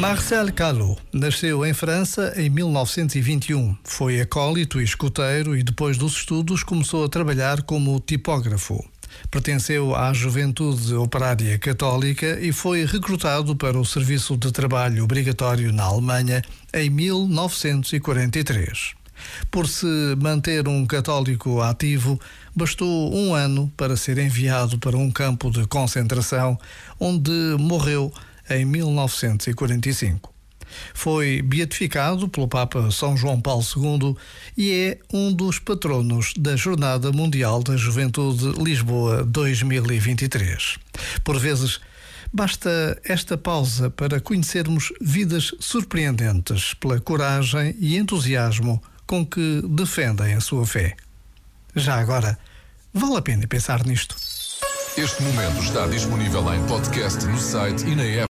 Marcel Callot nasceu em França em 1921. Foi acólito e escoteiro e depois dos estudos começou a trabalhar como tipógrafo. Pertenceu à Juventude Operária Católica e foi recrutado para o serviço de trabalho obrigatório na Alemanha em 1943. Por se manter um católico ativo, bastou um ano para ser enviado para um campo de concentração, onde morreu em 1945. Foi beatificado pelo Papa São João Paulo II e é um dos patronos da Jornada Mundial da Juventude Lisboa 2023. Por vezes, basta esta pausa para conhecermos vidas surpreendentes pela coragem e entusiasmo com que defendem a sua fé. Já agora, vale a pena pensar nisto. Este momento está disponível em podcast no site e na app.